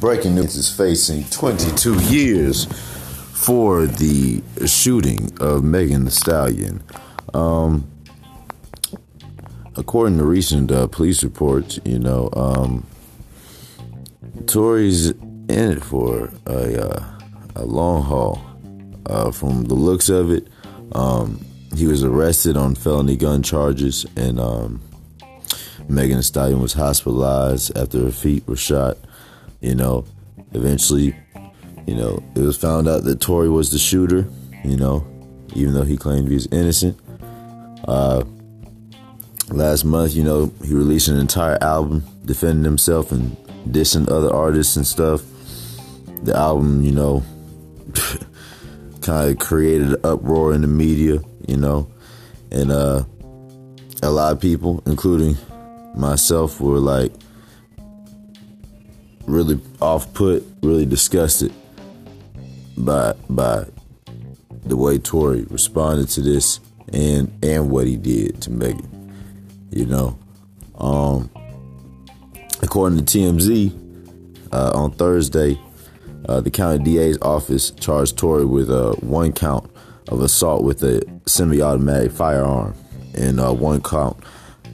Breaking news is facing 22 years for the shooting of Megan Thee Stallion. Um, according to recent uh, police reports, you know, um, Tory's in it for a, uh, a long haul. Uh, from the looks of it, um, he was arrested on felony gun charges, and um, Megan Thee Stallion was hospitalized after her feet were shot. You know, eventually, you know, it was found out that Tory was the shooter. You know, even though he claimed he was innocent. Uh, last month, you know, he released an entire album defending himself and dissing other artists and stuff. The album, you know, kind of created an uproar in the media, you know, and uh, a lot of people, including myself, were like really off put, really disgusted by by the way Tory responded to this and and what he did to Megan. You know, um, according to TMZ, uh, on Thursday, uh, the county DA's office charged Tory with uh, one count of assault with a semi-automatic firearm and uh, one count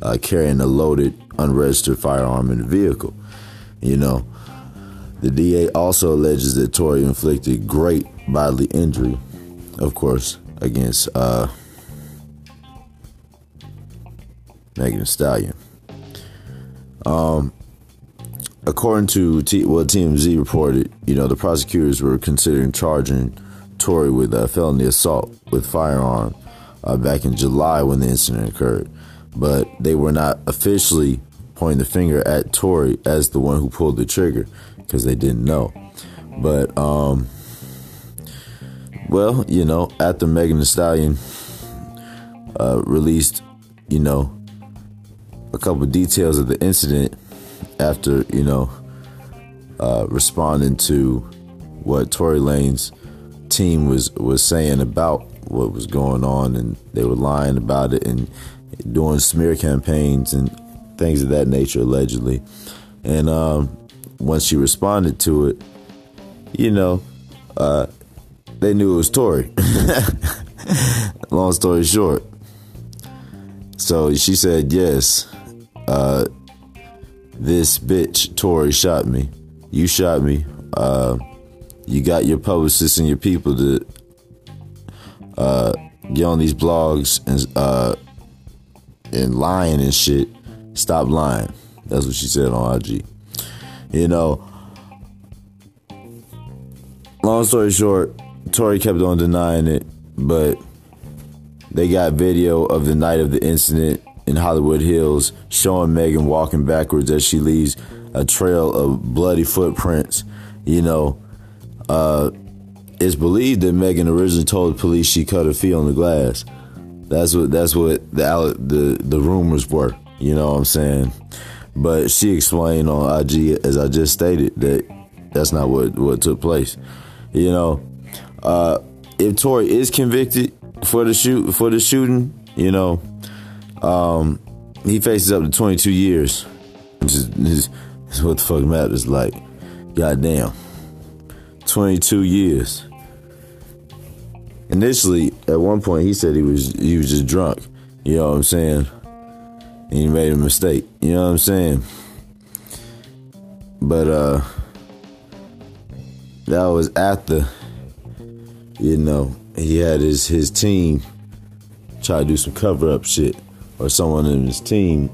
uh, carrying a loaded, unregistered firearm in the vehicle. You know, the DA also alleges that Tory inflicted great bodily injury, of course, against uh, Megan Stallion. Um, according to T- what TMZ reported, you know, the prosecutors were considering charging Tory with a felony assault with firearm uh, back in July when the incident occurred, but they were not officially pointing the finger at Tory as the one who pulled the trigger because they didn't know. But um, well, you know, after Megan Thee Stallion uh, released, you know, a couple of details of the incident after you know uh, responding to what Tory Lanez team was was saying about what was going on, and they were lying about it and doing smear campaigns and things of that nature, allegedly. And um, once she responded to it, you know, uh, they knew it was Tory. Long story short. So she said, yes, uh, this bitch Tory shot me. You shot me. Uh, you got your publicists and your people to uh, get on these blogs and uh, and lying and shit. Stop lying. That's what she said on IG. You know, long story short, Tory kept on denying it, but they got video of the night of the incident in Hollywood Hills showing Megan walking backwards as she leaves a trail of bloody footprints. You know, uh, it's believed that Megan originally told the police she cut her feet on the glass. That's what that's what the the the rumors were. You know what I'm saying? But she explained on IG, as I just stated, that that's not what what took place. You know, uh, if Tory is convicted for the shoot for the shooting, you know, um, he faces up to 22 years. Which is, is, is what the fuck matters. Like, goddamn, 22 years. Initially, at one point, he said he was he was just drunk. You know what I'm saying? And he made a mistake. You know what I'm saying? But uh, that was after. You know, he had his his team try to do some cover up shit or someone in his team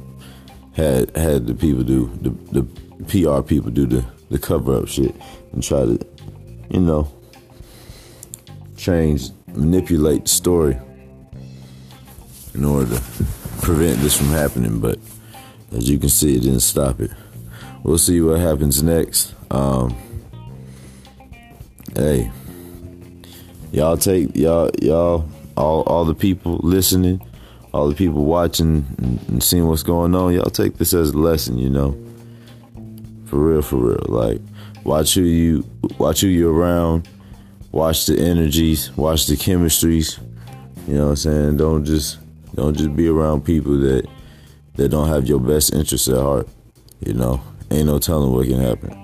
had had the people do the, the PR people do the, the cover up shit and try to, you know, change, manipulate the story in order to prevent this from happening. But as you can see, it didn't stop it. We'll see what happens next. Um, hey, y'all take y'all y'all all all the people listening all the people watching and, and seeing what's going on, y'all take this as a lesson, you know. For real, for real. Like, watch who you watch who you're around, watch the energies, watch the chemistries. You know what I'm saying? Don't just don't just be around people that that don't have your best interests at heart. You know, ain't no telling what can happen.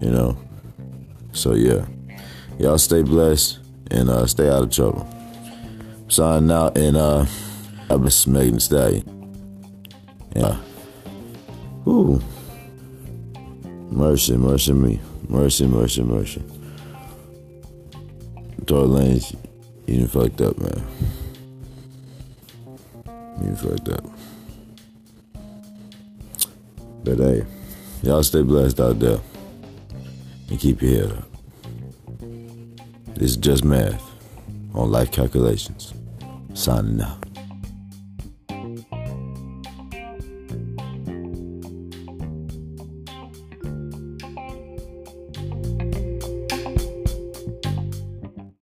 You know, so yeah, y'all stay blessed and uh, stay out of trouble. Signing out and uh, I've been Megan Thee Stallion. Yeah. Ooh. Mercy, mercy me. Mercy, mercy, mercy. Tory Lanez, you done fucked up, man. You fucked up. But hey, y'all stay blessed out there. And keep your head up. This is just math on life calculations. Signing out.